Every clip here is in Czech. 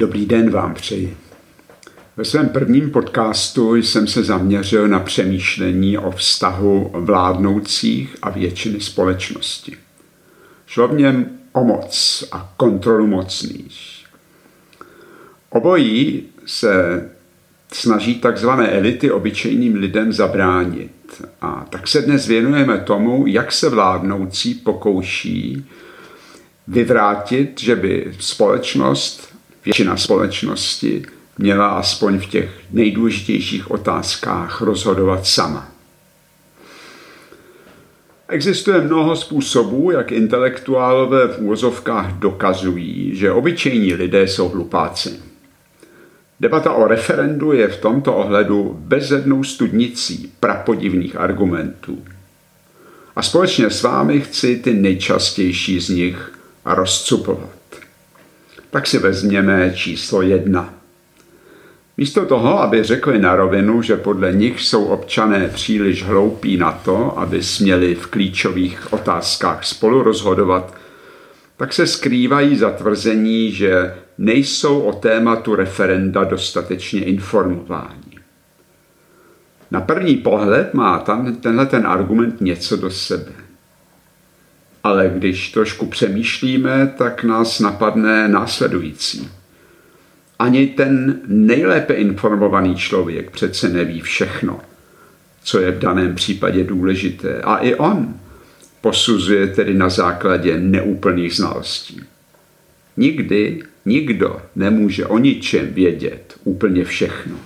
Dobrý den vám přeji. Ve svém prvním podcastu jsem se zaměřil na přemýšlení o vztahu vládnoucích a většiny společnosti. Šlo v něm o moc a kontrolu mocných. Obojí se snaží takzvané elity obyčejným lidem zabránit. A tak se dnes věnujeme tomu, jak se vládnoucí pokouší vyvrátit, že by společnost, většina společnosti, měla aspoň v těch nejdůležitějších otázkách rozhodovat sama. Existuje mnoho způsobů, jak intelektuálové v úvozovkách dokazují, že obyčejní lidé jsou hlupáci. Debata o referendu je v tomto ohledu bezednou studnicí prapodivných argumentů. A společně s vámi chci ty nejčastější z nich rozcupovat. Tak si vezměme číslo jedna. Místo toho, aby řekli na rovinu, že podle nich jsou občané příliš hloupí na to, aby směli v klíčových otázkách spolu rozhodovat, tak se skrývají za tvrzení, že nejsou o tématu referenda dostatečně informováni. Na první pohled má tam tenhle ten argument něco do sebe. Ale když trošku přemýšlíme, tak nás napadne následující. Ani ten nejlépe informovaný člověk přece neví všechno, co je v daném případě důležité. A i on posuzuje tedy na základě neúplných znalostí. Nikdy nikdo nemůže o ničem vědět úplně všechno.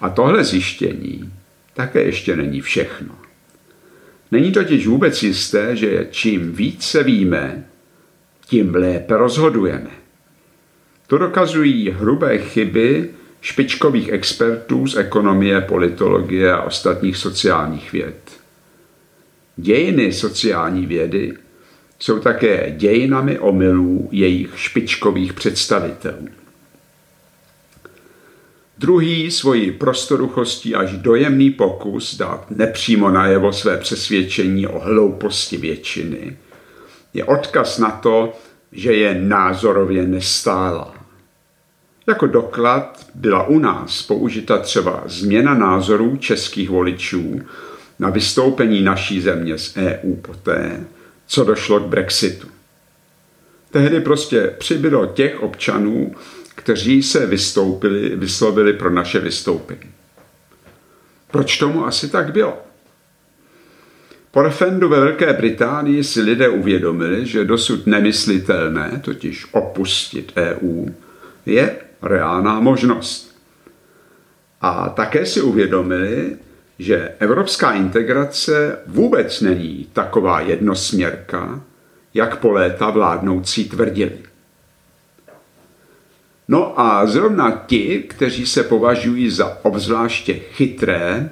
A tohle zjištění také ještě není všechno. Není totiž vůbec jisté, že čím více víme, tím lépe rozhodujeme. To dokazují hrubé chyby špičkových expertů z ekonomie, politologie a ostatních sociálních věd. Dějiny sociální vědy jsou také dějinami omylů jejich špičkových představitelů. Druhý svoji prostoruchostí až dojemný pokus dát nepřímo najevo své přesvědčení o hlouposti většiny je odkaz na to, že je názorově nestálá. Jako doklad byla u nás použita třeba změna názorů českých voličů na vystoupení naší země z EU poté, co došlo k Brexitu. Tehdy prostě přibylo těch občanů, kteří se vystoupili, vyslovili pro naše vystoupení. Proč tomu asi tak bylo? Po referendu ve Velké Británii si lidé uvědomili, že dosud nemyslitelné, totiž opustit EU, je reálná možnost. A také si uvědomili, že evropská integrace vůbec není taková jednosměrka, jak po léta vládnoucí tvrdili. No a zrovna ti, kteří se považují za obzvláště chytré,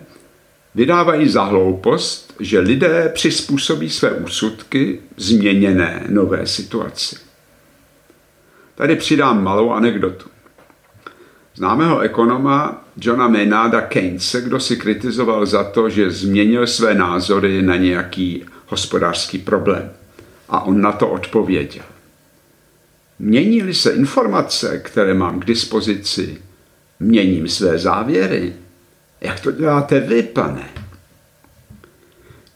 vydávají za hloupost, že lidé přizpůsobí své úsudky změněné nové situaci. Tady přidám malou anekdotu. Známého ekonoma Johna Maynarda Keynese, kdo si kritizoval za to, že změnil své názory na nějaký hospodářský problém. A on na to odpověděl. Mění-li se informace, které mám k dispozici, měním své závěry. Jak to děláte vy, pane?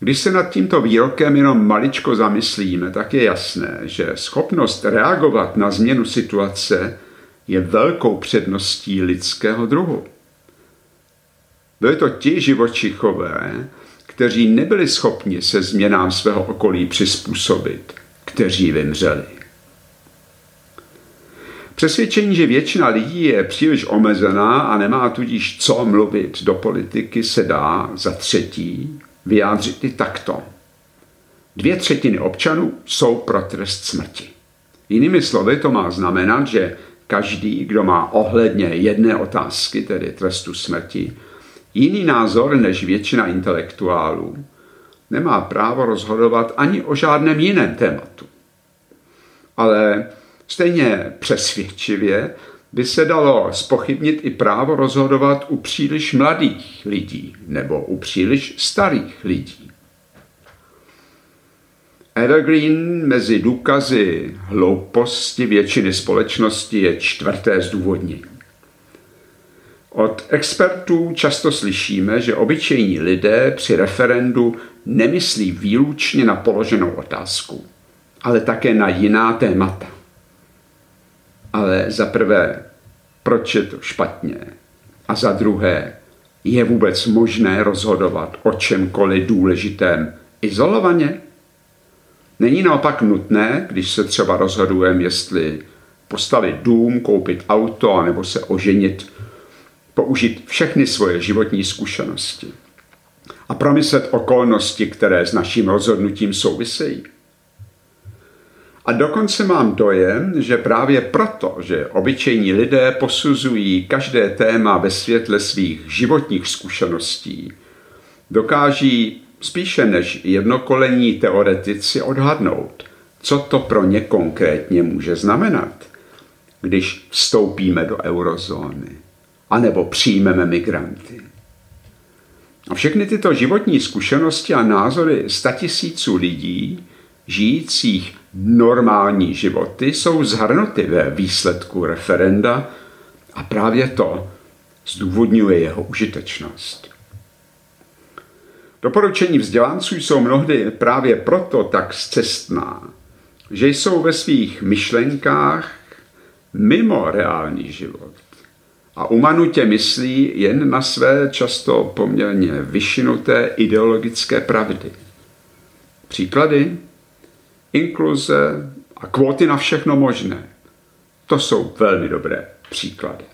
Když se nad tímto výrokem jenom maličko zamyslíme, tak je jasné, že schopnost reagovat na změnu situace je velkou předností lidského druhu. Byli to ti živočichové, kteří nebyli schopni se změnám svého okolí přizpůsobit, kteří vymřeli. Přesvědčení, že většina lidí je příliš omezená a nemá tudíž co mluvit do politiky, se dá za třetí vyjádřit i takto. Dvě třetiny občanů jsou pro trest smrti. Jinými slovy to má znamenat, že každý, kdo má ohledně jedné otázky, tedy trestu smrti, jiný názor než většina intelektuálů, nemá právo rozhodovat ani o žádném jiném tématu. Ale stejně přesvědčivě by se dalo spochybnit i právo rozhodovat u příliš mladých lidí nebo u příliš starých lidí. Evergreen mezi důkazy hlouposti většiny společnosti je čtvrté zdůvodnění. Od expertů často slyšíme, že obyčejní lidé při referendu nemyslí výlučně na položenou otázku, ale také na jiná témata. Ale za prvé, proč je to špatně? A za druhé, je vůbec možné rozhodovat o čemkoliv důležitém izolovaně? Není naopak nutné, když se třeba rozhodujeme, jestli postavit dům, koupit auto, nebo se oženit, použít všechny svoje životní zkušenosti a promyslet okolnosti, které s naším rozhodnutím souvisejí. A dokonce mám dojem, že právě proto, že obyčejní lidé posuzují každé téma ve světle svých životních zkušeností, dokáží spíše než jednokolení teoretici odhadnout, co to pro ně konkrétně může znamenat, když vstoupíme do eurozóny, anebo přijmeme migranty. A všechny tyto životní zkušenosti a názory statisíců lidí, žijících normální životy, jsou zhrnuty ve výsledku referenda a právě to zdůvodňuje jeho užitečnost. Doporučení vzdělanců jsou mnohdy právě proto tak zcestná, že jsou ve svých myšlenkách mimo reálný život a umanutě myslí jen na své často poměrně vyšinuté ideologické pravdy. Příklady? Inkluze a kvóty na všechno možné. To jsou velmi dobré příklady.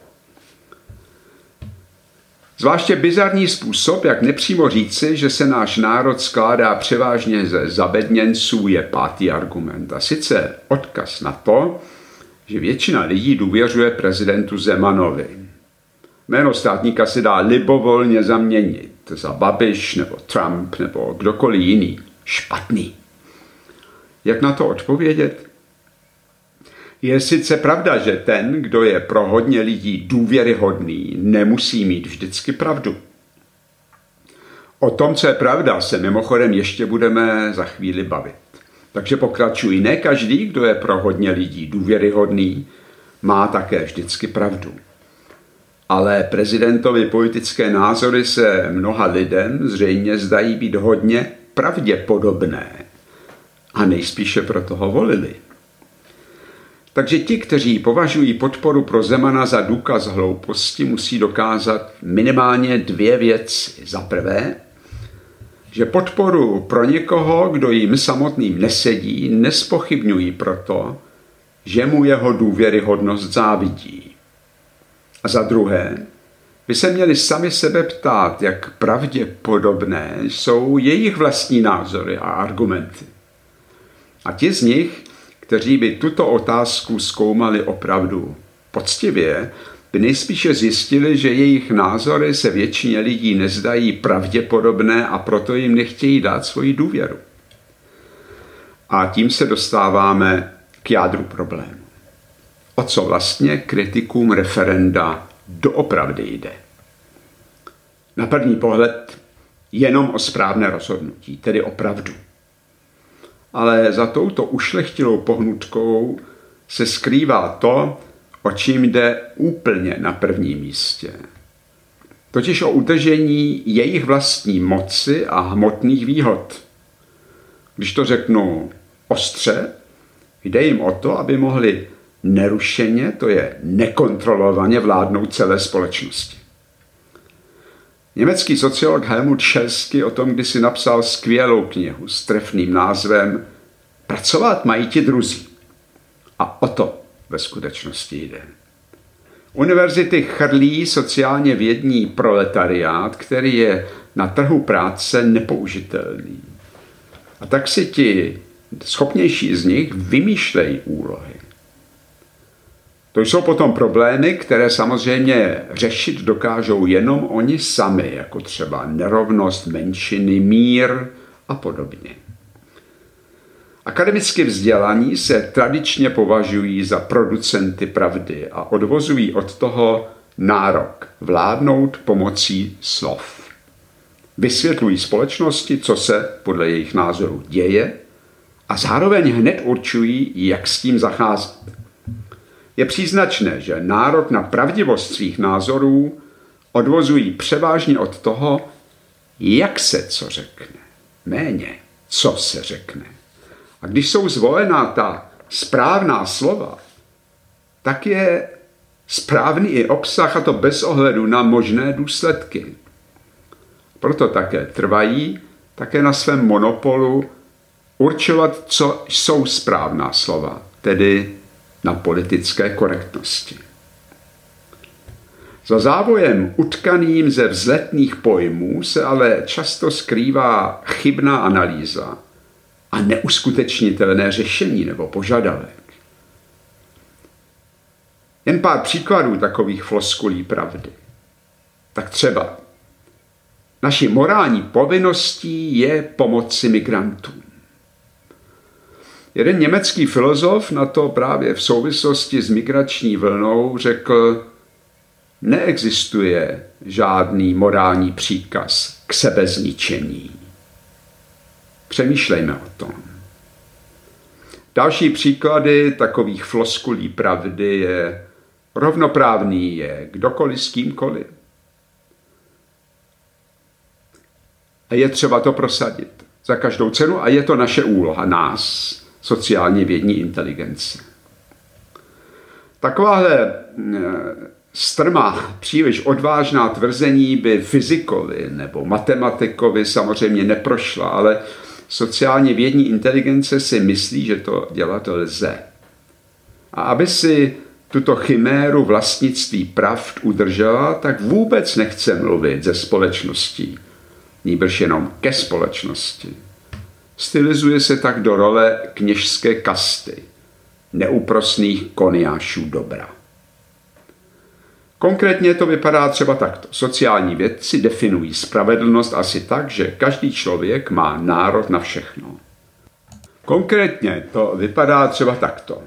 Zvláště bizarní způsob, jak nepřímo říci, že se náš národ skládá převážně ze zabedněnců, je pátý argument. A sice odkaz na to, že většina lidí důvěřuje prezidentu Zemanovi. Jméno státníka se dá libovolně zaměnit za Babiš nebo Trump nebo kdokoliv jiný. Špatný. Jak na to odpovědět? Je sice pravda, že ten, kdo je pro hodně lidí důvěryhodný, nemusí mít vždycky pravdu. O tom, co je pravda, se mimochodem ještě budeme za chvíli bavit. Takže pokračuji. Ne každý, kdo je pro hodně lidí důvěryhodný, má také vždycky pravdu. Ale prezidentovi politické názory se mnoha lidem zřejmě zdají být hodně pravděpodobné a nejspíše proto ho volili. Takže ti, kteří považují podporu pro Zemana za důkaz hlouposti, musí dokázat minimálně dvě věci. Za prvé, že podporu pro někoho, kdo jim samotným nesedí, nespochybňují proto, že mu jeho důvěryhodnost závidí. A za druhé, by se měli sami sebe ptát, jak pravděpodobné jsou jejich vlastní názory a argumenty. A ti z nich, kteří by tuto otázku zkoumali opravdu poctivě, by nejspíše zjistili, že jejich názory se většině lidí nezdají pravděpodobné a proto jim nechtějí dát svoji důvěru. A tím se dostáváme k jádru problému. O co vlastně kritikům referenda doopravdy jde? Na první pohled jenom o správné rozhodnutí, tedy opravdu ale za touto ušlechtilou pohnutkou se skrývá to, o čím jde úplně na prvním místě. Totiž o udržení jejich vlastní moci a hmotných výhod. Když to řeknu ostře, jde jim o to, aby mohli nerušeně, to je nekontrolovaně vládnout celé společnosti. Německý sociolog Helmut Schelsky o tom kdysi napsal skvělou knihu s trefným názvem Pracovat mají ti druzí. A o to ve skutečnosti jde. Univerzity chrlí sociálně vědní proletariát, který je na trhu práce nepoužitelný. A tak si ti schopnější z nich vymýšlejí úlohy. To jsou potom problémy, které samozřejmě řešit dokážou jenom oni sami, jako třeba nerovnost menšiny, mír a podobně. Akademicky vzdělaní se tradičně považují za producenty pravdy a odvozují od toho nárok vládnout pomocí slov. Vysvětlují společnosti, co se podle jejich názoru děje a zároveň hned určují, jak s tím zacházet. Je příznačné, že nárok na pravdivost svých názorů odvozují převážně od toho, jak se co řekne, méně co se řekne. A když jsou zvolená ta správná slova, tak je správný i obsah a to bez ohledu na možné důsledky. Proto také trvají také na svém monopolu určovat, co jsou správná slova, tedy na politické korektnosti. Za závojem utkaným ze vzletných pojmů se ale často skrývá chybná analýza a neuskutečnitelné řešení nebo požadavek. Jen pár příkladů takových floskulí pravdy. Tak třeba naší morální povinností je pomoci migrantům. Jeden německý filozof na to právě v souvislosti s migrační vlnou řekl, neexistuje žádný morální příkaz k sebezničení. Přemýšlejme o tom. Další příklady takových floskulí pravdy je rovnoprávný je kdokoliv s kýmkoliv. A je třeba to prosadit za každou cenu a je to naše úloha, nás, sociálně vědní inteligence. Takováhle eh, strmá, příliš odvážná tvrzení by fyzikovi nebo matematikovi samozřejmě neprošla, ale sociálně vědní inteligence si myslí, že to dělat lze. A aby si tuto chiméru vlastnictví pravd udržela, tak vůbec nechce mluvit ze společností, nýbrž jenom ke společnosti. Stylizuje se tak do role kněžské kasty, neúprosných koniášů dobra. Konkrétně to vypadá třeba takto. Sociální vědci definují spravedlnost asi tak, že každý člověk má národ na všechno. Konkrétně to vypadá třeba takto.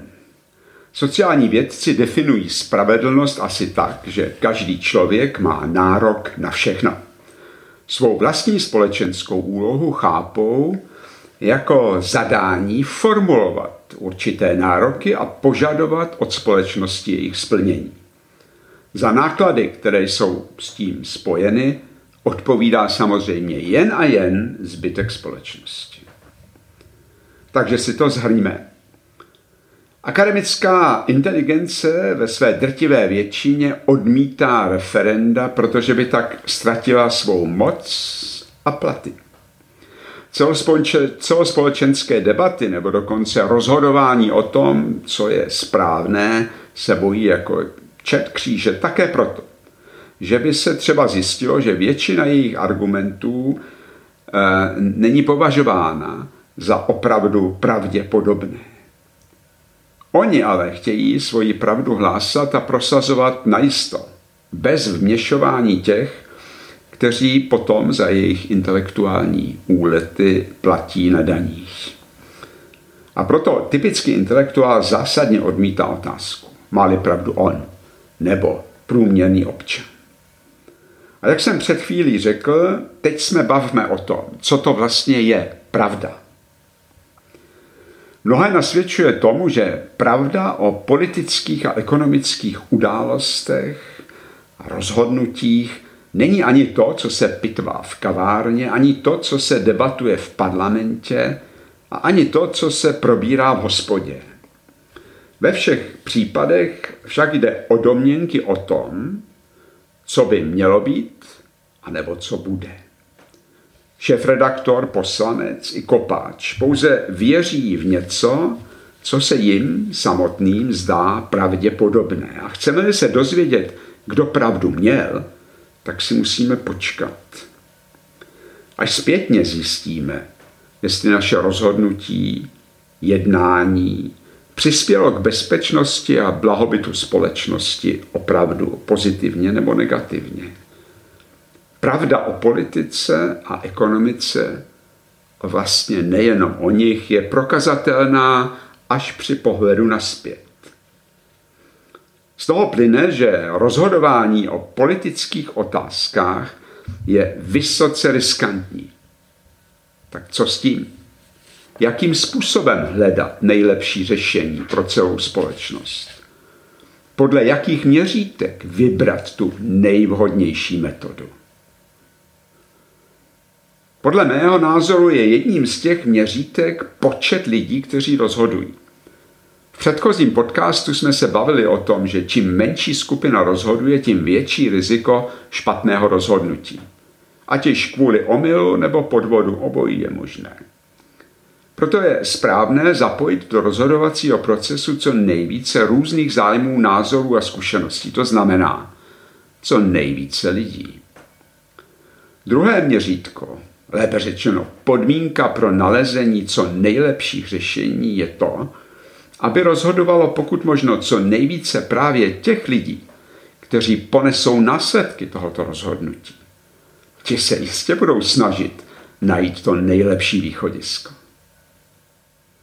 Sociální vědci definují spravedlnost asi tak, že každý člověk má nárok na všechno. Svou vlastní společenskou úlohu chápou jako zadání formulovat určité nároky a požadovat od společnosti jejich splnění. Za náklady, které jsou s tím spojeny, odpovídá samozřejmě jen a jen zbytek společnosti. Takže si to zhrníme. Akademická inteligence ve své drtivé většině odmítá referenda, protože by tak ztratila svou moc a platy. Celospolečenské debaty nebo dokonce rozhodování o tom, co je správné, se bojí jako čet kříže také proto, že by se třeba zjistilo, že většina jejich argumentů e, není považována za opravdu pravděpodobné. Oni ale chtějí svoji pravdu hlásat a prosazovat najisto, bez vměšování těch, kteří potom za jejich intelektuální úlety platí na daních. A proto typický intelektuál zásadně odmítá otázku, má-li pravdu on nebo průměrný občan. A jak jsem před chvílí řekl, teď jsme bavme o tom, co to vlastně je pravda. Mnohé nasvědčuje tomu, že pravda o politických a ekonomických událostech a rozhodnutích není ani to, co se pitvá v kavárně, ani to, co se debatuje v parlamentě a ani to, co se probírá v hospodě. Ve všech případech však jde o domněnky o tom, co by mělo být, anebo co bude. Šefredaktor, poslanec i kopáč pouze věří v něco, co se jim samotným zdá pravděpodobné. A chceme-li se dozvědět, kdo pravdu měl, tak si musíme počkat. Až zpětně zjistíme, jestli naše rozhodnutí, jednání přispělo k bezpečnosti a blahobytu společnosti opravdu pozitivně nebo negativně. Pravda o politice a ekonomice, vlastně nejenom o nich, je prokazatelná až při pohledu naspět. Z toho plyne, že rozhodování o politických otázkách je vysoce riskantní. Tak co s tím? jakým způsobem hledat nejlepší řešení pro celou společnost. Podle jakých měřítek vybrat tu nejvhodnější metodu. Podle mého názoru je jedním z těch měřítek počet lidí, kteří rozhodují. Předchozím podcastu jsme se bavili o tom, že čím menší skupina rozhoduje, tím větší riziko špatného rozhodnutí. Ať již kvůli omylu nebo podvodu obojí je možné. Proto je správné zapojit do rozhodovacího procesu co nejvíce různých zájmů, názorů a zkušeností. To znamená co nejvíce lidí. Druhé měřítko, lépe řečeno podmínka pro nalezení co nejlepších řešení je to, aby rozhodovalo pokud možno co nejvíce právě těch lidí, kteří ponesou následky tohoto rozhodnutí. Ti se jistě budou snažit najít to nejlepší východisko.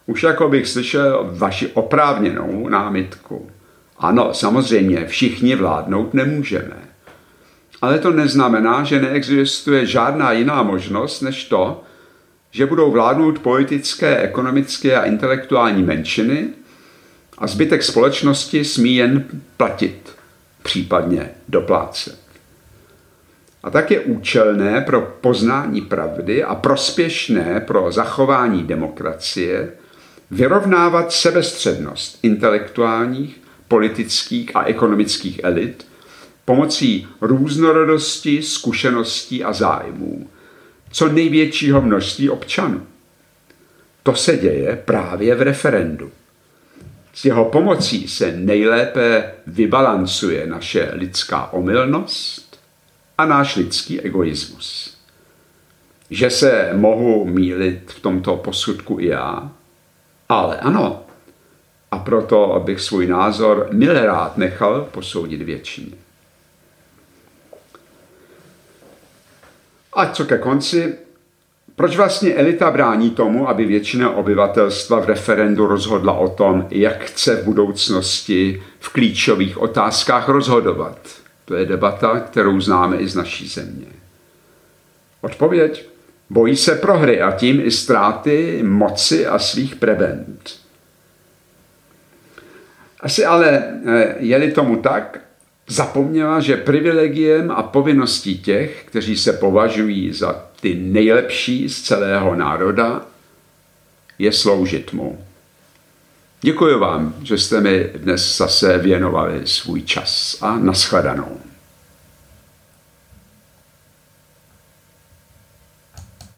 Už jako bych slyšel vaši oprávněnou námitku. Ano, samozřejmě, všichni vládnout nemůžeme. Ale to neznamená, že neexistuje žádná jiná možnost než to, že budou vládnout politické, ekonomické a intelektuální menšiny a zbytek společnosti smí jen platit, případně doplácet. A tak je účelné pro poznání pravdy a prospěšné pro zachování demokracie vyrovnávat sebestřednost intelektuálních, politických a ekonomických elit pomocí různorodosti, zkušeností a zájmů co největšího množství občanů. To se děje právě v referendu. S jeho pomocí se nejlépe vybalancuje naše lidská omylnost a náš lidský egoismus. Že se mohu mílit v tomto posudku i já, ale ano, a proto bych svůj názor milé rád nechal posoudit většině. A co ke konci, proč vlastně elita brání tomu, aby většina obyvatelstva v referendu rozhodla o tom, jak chce v budoucnosti v klíčových otázkách rozhodovat? To je debata, kterou známe i z naší země. Odpověď? Bojí se prohry a tím i ztráty moci a svých prebend. Asi ale eh, je-li tomu tak, zapomněla, že privilegiem a povinností těch, kteří se považují za ty nejlepší z celého národa, je sloužit mu. Děkuji vám, že jste mi dnes zase věnovali svůj čas a nashledanou.